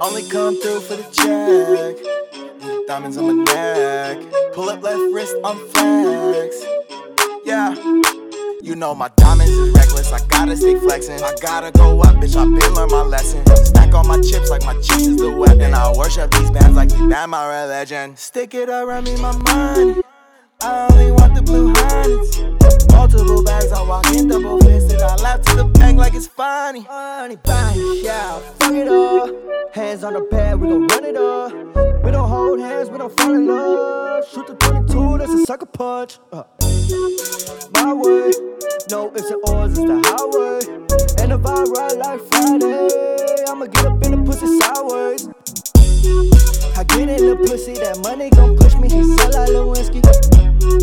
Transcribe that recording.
Only come through for the check. Diamonds on my neck. Pull up left wrist on flex. Yeah. You know my diamonds is reckless. I gotta stay flexing. I gotta go up, bitch. I been learn my lesson. Stack all my chips like my chips is the weapon. I worship these bands like they band my religion. Stick it around me, my money. I only want the blue hundreds. Multiple bags, I walk in double fisted. I laugh to the bank like it's funny. Money bang, yeah, fuck it up. Hands on the pad, we gon' run it up. We don't hold hands, we don't fall in love. Shoot the 22, that's a sucker punch. Uh. My way, no ifs and ors, it's the highway. And if I ride like Friday, I'ma get up in the pussy sideways. I get in the pussy, that money gon' push me. Sell like Lewinsky.